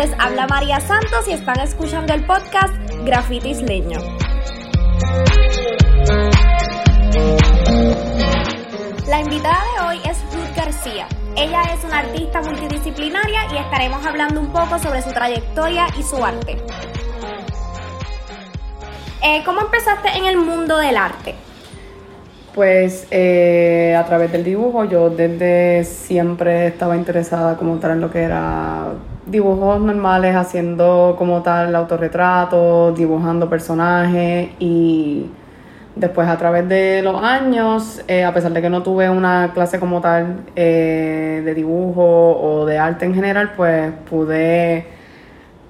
Habla María Santos y están escuchando el podcast Graffiti Isleño. La invitada de hoy es Ruth García. Ella es una artista multidisciplinaria y estaremos hablando un poco sobre su trayectoria y su arte. Eh, ¿Cómo empezaste en el mundo del arte? Pues eh, a través del dibujo, yo desde siempre estaba interesada como tal en lo que era dibujos normales, haciendo como tal autorretratos, dibujando personajes y después a través de los años, eh, a pesar de que no tuve una clase como tal eh, de dibujo o de arte en general, pues pude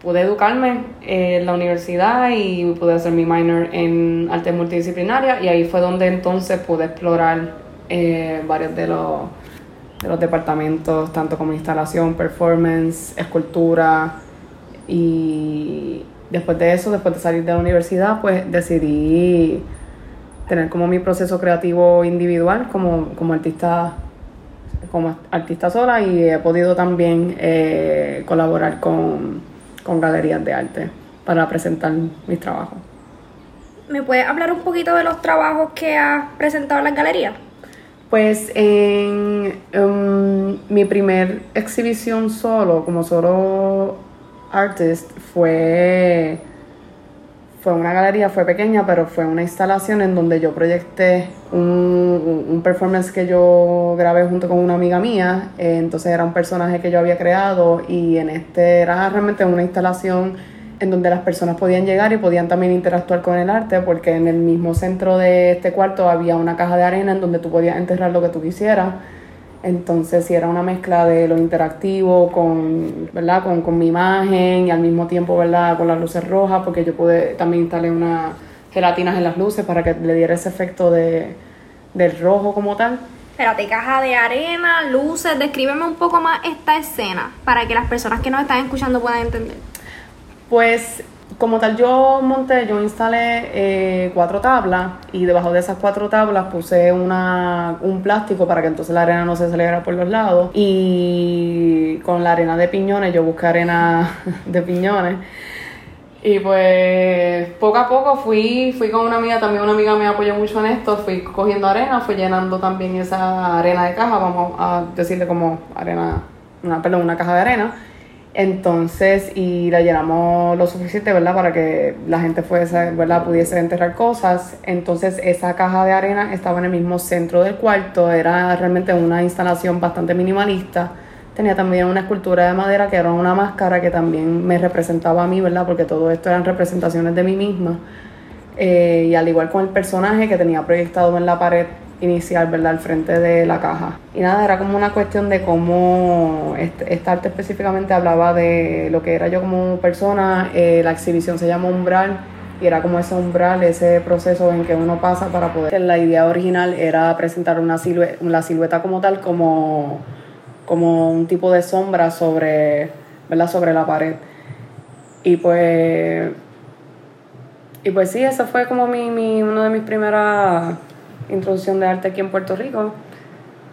pude educarme en la universidad y pude hacer mi minor en arte multidisciplinaria y ahí fue donde entonces pude explorar eh, varios de los, de los departamentos, tanto como instalación, performance, escultura y después de eso, después de salir de la universidad, pues decidí tener como mi proceso creativo individual como, como artista como artista sola y he podido también eh, colaborar con con galerías de arte para presentar mis trabajos. ¿Me puedes hablar un poquito de los trabajos que has presentado en las galerías? Pues en, mi primer exhibición solo, como solo artist, fue, fue una galería, fue pequeña, pero fue una instalación en donde yo proyecté un, un performance que yo grabé junto con una amiga mía. Eh, entonces era un personaje que yo había creado y en este era realmente una instalación en donde las personas podían llegar y podían también interactuar con el arte, porque en el mismo centro de este cuarto había una caja de arena en donde tú podías enterrar lo que tú quisieras. Entonces, si era una mezcla de lo interactivo con, ¿verdad? Con, con mi imagen y al mismo tiempo, ¿verdad? Con las luces rojas, porque yo pude también instalar una gelatinas en las luces para que le diera ese efecto de, del rojo como tal. Espérate, caja de arena, luces, descríbeme un poco más esta escena para que las personas que nos están escuchando puedan entender. Pues como tal yo monté, yo instalé eh, cuatro tablas y debajo de esas cuatro tablas puse una, un plástico para que entonces la arena no se saliera por los lados y con la arena de piñones, yo busqué arena de piñones y pues poco a poco fui, fui con una amiga, también una amiga me apoyó mucho en esto, fui cogiendo arena, fui llenando también esa arena de caja, vamos a decirle como arena, una, perdón, una caja de arena. Entonces, y la llenamos lo suficiente, ¿verdad? Para que la gente fuese, ¿verdad? Pudiese enterrar cosas. Entonces, esa caja de arena estaba en el mismo centro del cuarto, era realmente una instalación bastante minimalista Tenía también una escultura de madera que era una máscara que también me representaba a mí, ¿verdad? Porque todo esto eran representaciones de mí misma. Eh, y al igual con el personaje que tenía proyectado en la pared inicial, ¿verdad? Al frente de la caja. Y nada, era como una cuestión de cómo este, esta arte específicamente hablaba de lo que era yo como persona. Eh, la exhibición se llama Umbral y era como ese umbral, ese proceso en que uno pasa para poder... La idea original era presentar una silueta, la silueta como tal, como como un tipo de sombra sobre, ¿verdad? sobre la pared. Y pues, y pues sí, esa fue como mi, mi, una de mis primeras introducción de arte aquí en Puerto Rico.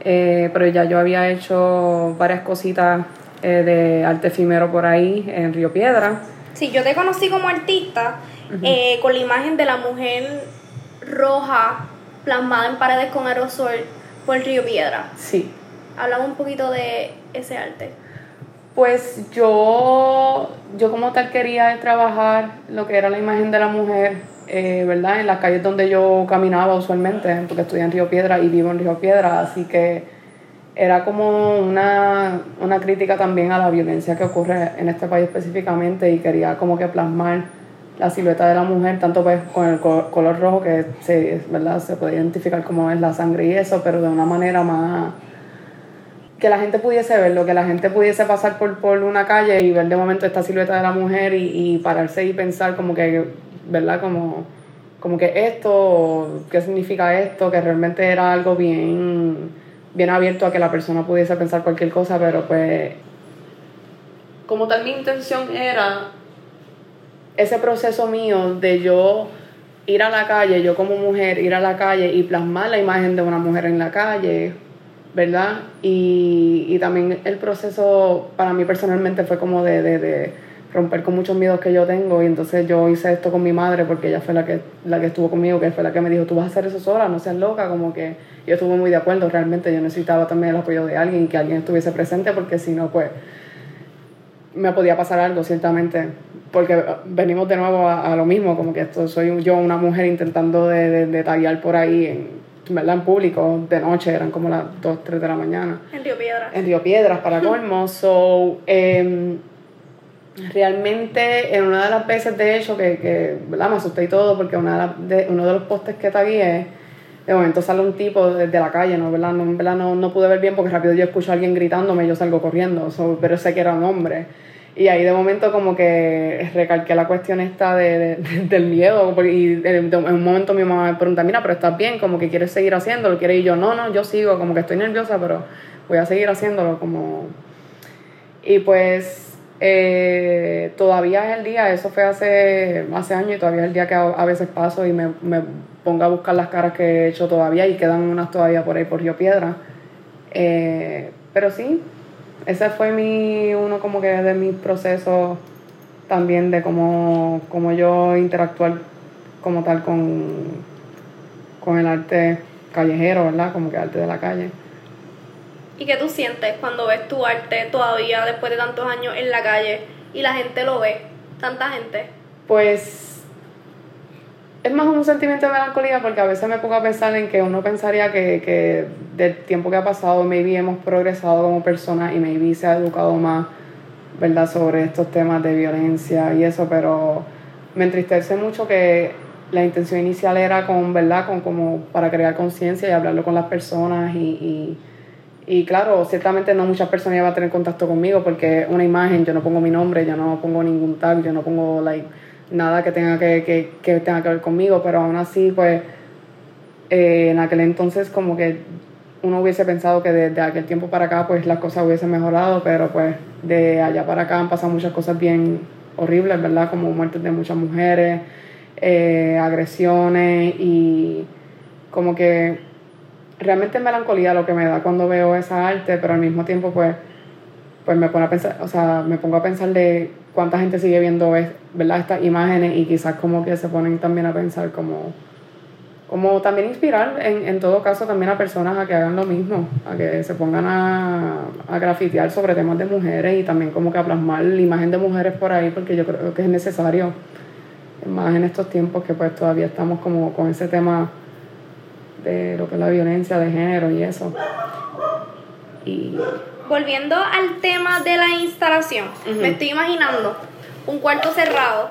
Eh, pero ya yo había hecho varias cositas eh, de arte efímero por ahí en Río Piedra. Sí, yo te conocí como artista eh, con la imagen de la mujer roja plasmada en paredes con aerosol por Río Piedra. Sí. Hablamos un poquito de ese arte. Pues yo, yo como tal quería trabajar lo que era la imagen de la mujer, eh, ¿verdad? En las calles donde yo caminaba usualmente, porque estudié en Río Piedra y vivo en Río Piedra, así que era como una, una crítica también a la violencia que ocurre en este país específicamente y quería como que plasmar la silueta de la mujer, tanto pues con el color rojo que se, ¿verdad? se puede identificar como es la sangre y eso, pero de una manera más que la gente pudiese verlo, que la gente pudiese pasar por, por una calle y ver de momento esta silueta de la mujer y, y pararse y pensar como que, ¿verdad? Como, como que esto, qué significa esto, que realmente era algo bien, bien abierto a que la persona pudiese pensar cualquier cosa, pero pues como tal mi intención era ese proceso mío de yo ir a la calle, yo como mujer, ir a la calle y plasmar la imagen de una mujer en la calle, ¿verdad? Y, y, también el proceso para mí personalmente fue como de, de, de, romper con muchos miedos que yo tengo y entonces yo hice esto con mi madre porque ella fue la que, la que estuvo conmigo, que fue la que me dijo, tú vas a hacer eso sola, no seas loca, como que yo estuve muy de acuerdo, realmente yo necesitaba también el apoyo de alguien que alguien estuviese presente porque si no, pues me podía pasar algo, ciertamente, porque venimos de nuevo a, lo mismo, como que esto soy yo una mujer intentando de, de, tallar por ahí en, ¿verdad? en público de noche, eran como las 2, 3 de la mañana. En Río Piedras. En Río Piedras, para colmo. so, eh, realmente en una de las veces de hecho que, que ¿verdad? me asusté y todo porque una de, uno de los postes que tagué de momento sale un tipo desde la calle no verdad no, ¿verdad? no, no pude ver bien porque rápido yo escucho a alguien gritándome y yo salgo corriendo pero sé que era un hombre y ahí de momento como que recalqué la cuestión esta de, del miedo y en un momento mi mamá me pregunta mira pero estás bien como que quieres seguir haciéndolo quieres y yo no no yo sigo como que estoy nerviosa pero voy a seguir haciéndolo como y pues eh, todavía es el día, eso fue hace, hace años y todavía es el día que a, veces paso y me, me, pongo a buscar las caras que he hecho todavía y quedan unas todavía por ahí por Río Piedra. Eh, pero sí, ese fue mi, uno como que de mis procesos también de cómo, cómo yo interactuar como tal con, con el arte callejero, ¿verdad? Como que arte de la calle. ¿Y qué tú sientes cuando ves tu arte todavía después de tantos años en la calle y la gente lo ve? Tanta gente. Pues es más un sentimiento de melancolía porque a veces me pongo a pensar en que uno pensaría que, que del tiempo que ha pasado, maybe hemos progresado como personas y maybe se ha educado más, ¿verdad?, sobre estos temas de violencia y eso, pero me entristece mucho que la intención inicial era con, ¿verdad?, con como para crear conciencia y hablarlo con las personas y y claro, ciertamente no muchas personas van a tener contacto conmigo porque una imagen, yo no pongo mi nombre, yo no pongo ningún tag, yo no pongo like, nada que tenga que, que, que tenga que ver conmigo, pero aún así, pues, eh, en aquel entonces como que uno hubiese pensado que desde aquel tiempo para acá, pues las cosas hubiesen mejorado, pero pues de allá para acá han pasado muchas cosas bien horribles, ¿verdad? Como muertes de muchas mujeres, eh, agresiones y como que realmente melancolía lo que me da cuando veo esa arte, pero al mismo tiempo pues, pues me pone a pensar, o sea, me pongo a pensar de cuánta gente sigue viendo ¿verdad? estas imágenes y quizás como que se ponen también a pensar como, como también inspirar en, en todo caso también a personas a que hagan lo mismo, a que se pongan a, a grafitear sobre temas de mujeres y también como que a plasmar la imagen de mujeres por ahí porque yo creo que es necesario, más en estos tiempos que pues todavía estamos como con ese tema de lo que es la violencia de género y eso. Y... Volviendo al tema de la instalación, me estoy imaginando un cuarto cerrado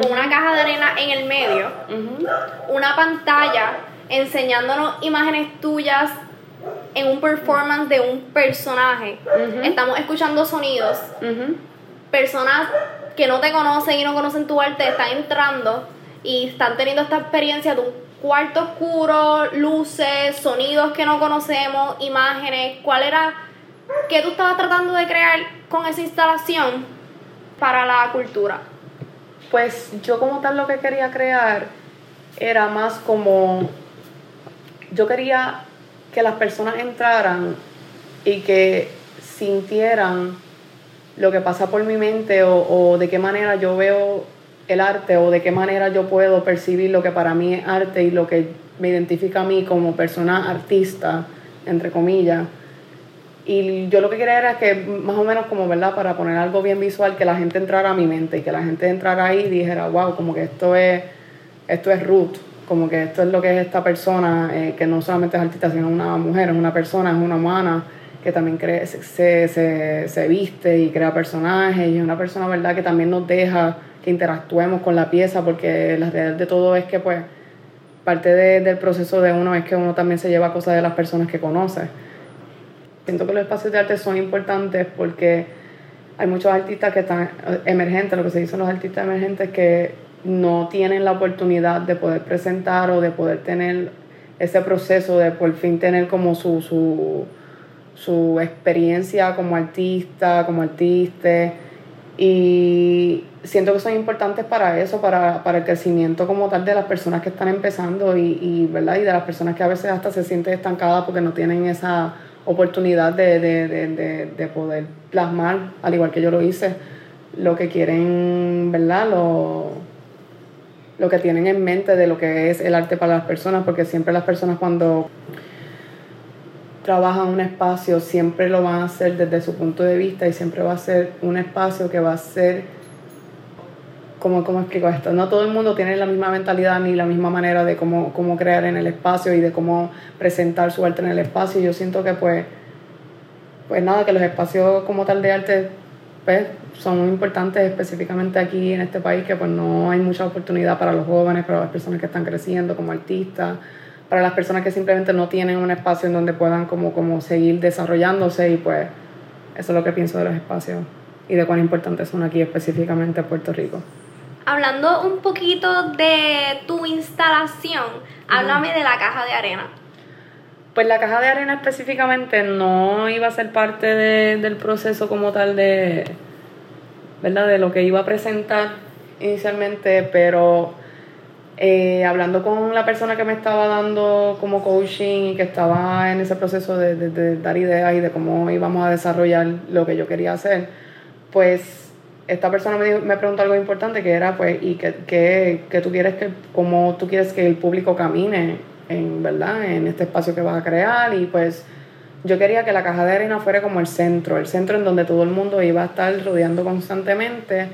con una caja de arena en el medio, una pantalla enseñándonos imágenes tuyas en un performance de un personaje. Estamos escuchando sonidos. Personas que no te conocen y no conocen tu arte están entrando y están teniendo esta experiencia de un cuarto oscuro, luces, sonidos que no conocemos, imágenes, ¿cuál era, qué tú estabas tratando de crear con esa instalación para la cultura? Pues yo como tal lo que quería crear era más como, yo quería que las personas entraran y que sintieran lo que pasa por mi mente o, o de qué manera yo veo el arte o de qué manera yo puedo percibir lo que para mí es arte y lo que me identifica a mí como persona artista, entre comillas. Y yo lo que quería era que más o menos como, ¿verdad? Para poner algo bien visual, que la gente entrara a mi mente y que la gente entrara ahí y dijera, wow, como que esto es, esto es Ruth, como que esto es lo que es esta persona, eh, que no solamente es artista, sino una mujer, es una persona, es una humana, que también cree, se, se, se viste y crea personajes y es una persona, ¿verdad? Que también nos deja que interactuemos con la pieza, porque la realidad de todo es que pues parte del proceso de uno es que uno también se lleva cosas de las personas que conoce. Siento que los espacios de arte son importantes porque hay muchos artistas que están emergentes, lo que se dice los artistas emergentes, que no tienen la oportunidad de poder presentar o de poder tener ese proceso de por fin tener como su, su, su experiencia como artista, como artista. Y siento que son importantes para eso, para, para, el crecimiento como tal de las personas que están empezando y, y, ¿verdad? y de las personas que a veces hasta se sienten estancadas porque no tienen esa oportunidad de, de, de, de poder plasmar, al igual que yo lo hice, lo que quieren, ¿verdad? Lo, lo que tienen en mente de lo que es el arte para las personas, porque siempre las personas cuando trabajan un espacio siempre lo van a hacer desde su punto de vista y siempre va a ser un espacio que va a ser ¿Cómo, ¿Cómo explico esto? No todo el mundo tiene la misma mentalidad ni la misma manera de cómo, cómo crear en el espacio y de cómo presentar su arte en el espacio. Yo siento que pues, pues nada, que los espacios como tal de arte pues, son muy importantes específicamente aquí en este país, que pues no hay mucha oportunidad para los jóvenes, para las personas que están creciendo como artistas, para las personas que simplemente no tienen un espacio en donde puedan como, como seguir desarrollándose y pues eso es lo que pienso de los espacios y de cuán importantes son aquí específicamente en Puerto Rico. Hablando un poquito de tu instalación, háblame de la caja de arena. Pues la caja de arena específicamente no iba a ser parte del proceso como tal de, ¿verdad? De lo que iba a presentar inicialmente, pero eh, hablando con la persona que me estaba dando como coaching y que estaba en ese proceso de, de dar ideas y de cómo íbamos a desarrollar lo que yo quería hacer, pues esta persona me, me preguntó algo importante que era, pues, ¿y qué, tú quieres que, cómo tú quieres que el público camine en, ¿verdad? En este espacio que vas a crear y pues yo quería que la caja de arena fuera como el centro, el centro en donde todo el mundo iba a estar rodeando constantemente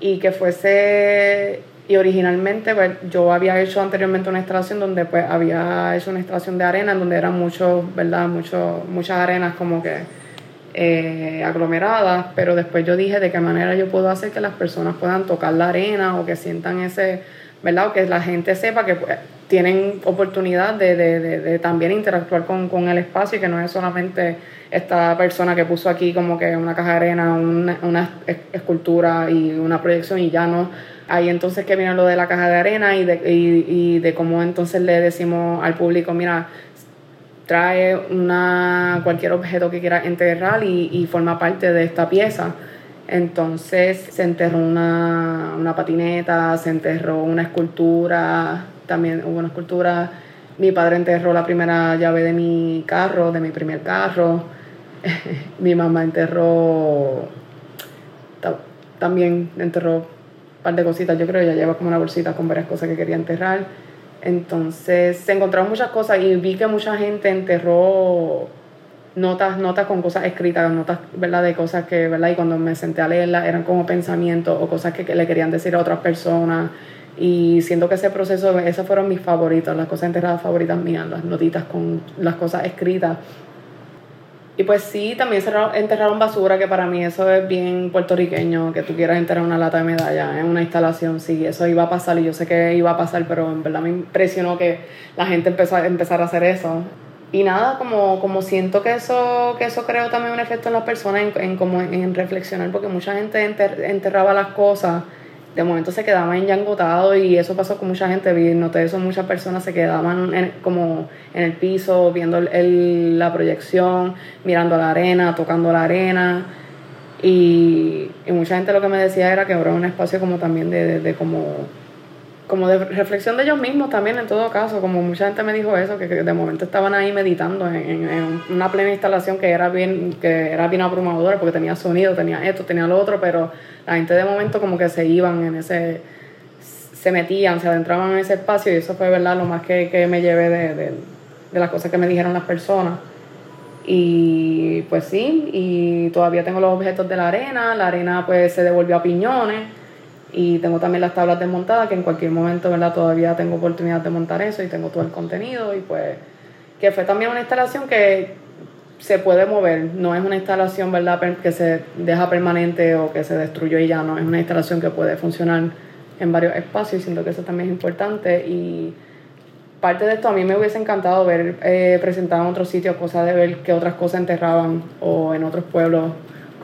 y que fuese y originalmente pues, yo había hecho anteriormente una instalación donde pues había hecho una instalación de arena en donde eran muchos, ¿verdad? Mucho, muchas arenas como que eh, aglomeradas, pero después yo dije de qué manera yo puedo hacer que las personas puedan tocar la arena o que sientan ese, ¿verdad? O que la gente sepa que pues, tienen oportunidad de, de, de, también interactuar con, con, el espacio y que no es solamente esta persona que puso aquí como que una caja de arena, una, una escultura y una proyección y ya no. Ahí entonces que viene lo de la caja de arena y de, y, de cómo entonces le decimos al público, mira, trae una, cualquier objeto que quiera enterrar y, y forma parte de esta pieza. Entonces se enterró una, una, patineta, se enterró una escultura, también hubo una escultura. Mi padre enterró la primera llave de mi carro, de mi primer carro. mi mamá enterró, también enterró un par de cositas, yo creo que ella lleva como una bolsita con varias cosas que quería enterrar entonces se encontraron muchas cosas y vi que mucha gente enterró notas, notas con cosas escritas, notas, ¿verdad? De cosas que, ¿verdad? Y cuando me senté a leerlas eran como pensamientos o cosas que, le querían decir a otras personas. Y siento que ese proceso, esas fueron mis favoritos, las cosas enterradas favoritas mías, las notitas con las cosas escritas. Y pues sí, también enterraron basura, que para mí eso es bien puertorriqueño, que tú quieras enterrar una lata de medalla en una instalación, sí, eso iba a pasar y yo sé que iba a pasar, pero en verdad me impresionó que la gente empezó a empezar a hacer eso. Y nada, como, como siento que eso, que eso creó también un efecto en las personas, en, en, como en reflexionar, porque mucha gente enterraba las cosas de momento se quedaban enyangotados y eso pasó con mucha gente. Noté eso, muchas personas se quedaban como en el piso viendo el, la proyección, mirando la arena, tocando la arena. Y, y, mucha gente lo que me decía era que era un espacio como también de, de, como, como de reflexión de ellos mismos también en todo caso. Como mucha gente me dijo eso, que, de momento estaban ahí meditando en, en, una plena instalación que era bien, que era bien abrumadora porque tenía sonido, tenía esto, tenía lo otro, pero la gente de momento como que se iban en ese, se metían, se adentraban en ese espacio y eso fue verdad lo más que, que me llevé de, de, de, las cosas que me dijeron las personas. Y pues sí, y todavía tengo los objetos de la arena, la arena pues se devolvió a piñones y tengo también las tablas desmontadas que en cualquier momento verdad todavía tengo oportunidad de montar eso y tengo todo el contenido y pues que fue también una instalación que se puede mover, no es una instalación ¿verdad? que se deja permanente o que se destruyó y ya no, es una instalación que puede funcionar en varios espacios siento que eso también es importante. Y parte de esto a mí me hubiese encantado ver eh, presentado en otros sitios, cosas de ver que otras cosas enterraban o en otros pueblos,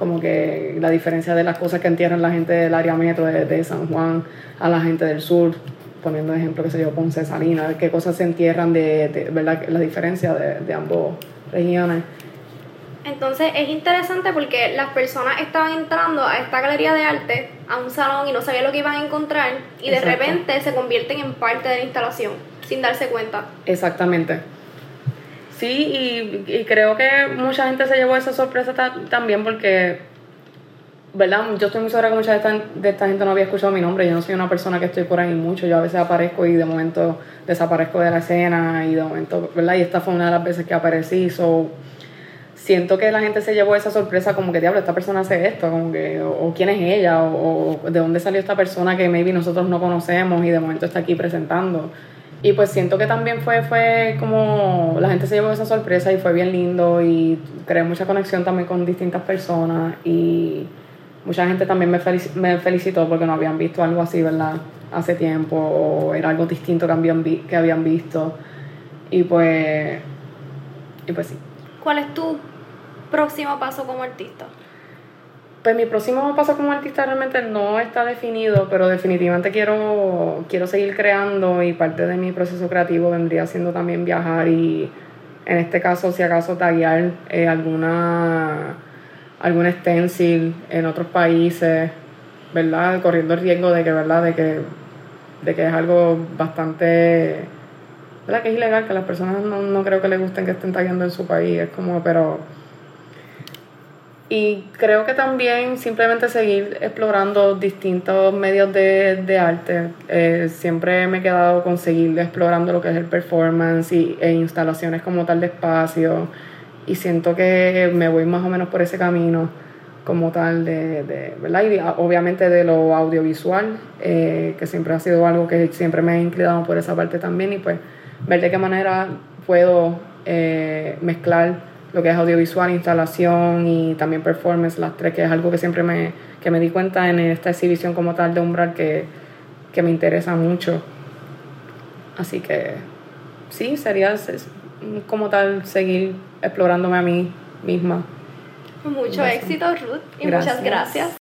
como que la diferencia de las cosas que entierran la gente del área metro de, San Juan a la gente del sur, poniendo ejemplo que se yo, Ponce, Salinas, qué cosas se entierran de, ¿verdad? La diferencia de, de ambos regiones. Entonces es interesante porque las personas estaban entrando a esta galería de arte, a un salón y no sabían lo que iban a encontrar y de repente se convierten en parte de la instalación sin darse cuenta. Exactamente. Sí, y, creo que mucha gente se llevó esa sorpresa también porque ¿verdad? Yo estoy muy segura que mucha de esta, de esta gente no había escuchado mi nombre. Yo no soy una persona que estoy por ahí mucho. Yo a veces aparezco y de momento desaparezco de la escena y de momento, ¿verdad? Y esta fue una de las veces que aparecí. So, siento que la gente se llevó esa sorpresa como que, diablo, esta persona hace esto, como que, o, quién es ella, o, o, de dónde salió esta persona que maybe nosotros no conocemos y de momento está aquí presentando. Y pues siento que también fue, fue como la gente se llevó esa sorpresa y fue bien lindo y creé mucha conexión también con distintas personas y mucha gente también me, me felicitó porque no habían visto algo así, ¿verdad? Hace tiempo o era algo distinto que habían, que habían visto. Y pues, y pues sí. ¿Cuál es tu próximo paso como artista? Pues mi próximo paso como artista realmente no está definido, pero definitivamente quiero, quiero seguir creando y parte de mi proceso creativo vendría siendo también viajar y en este caso si acaso taguear eh, alguna algún stencil en otros países, ¿verdad? Corriendo el riesgo de que, ¿verdad? De que, de que es algo bastante, ¿verdad? Que es ilegal, que las personas no, no creo que les gusten que estén tagueando en su país, es como, pero y creo que también simplemente seguir explorando distintos medios de, de arte. Eh, siempre me he quedado con seguir explorando lo que es el performance y, e instalaciones como tal de espacio. Y siento que me voy más o menos por ese camino como tal de, de ¿verdad? Y obviamente de lo audiovisual, eh, que siempre ha sido algo que siempre me he inclinado por esa parte también y pues ver de qué manera puedo eh, mezclar lo que es audiovisual, instalación y también performance, las tres, que es algo que siempre me, que me di cuenta en esta exhibición como tal de Umbral que, que me interesa mucho. Así que sí, sería como tal seguir explorándome a mí misma. Mucho éxito, Ruth, y muchas gracias.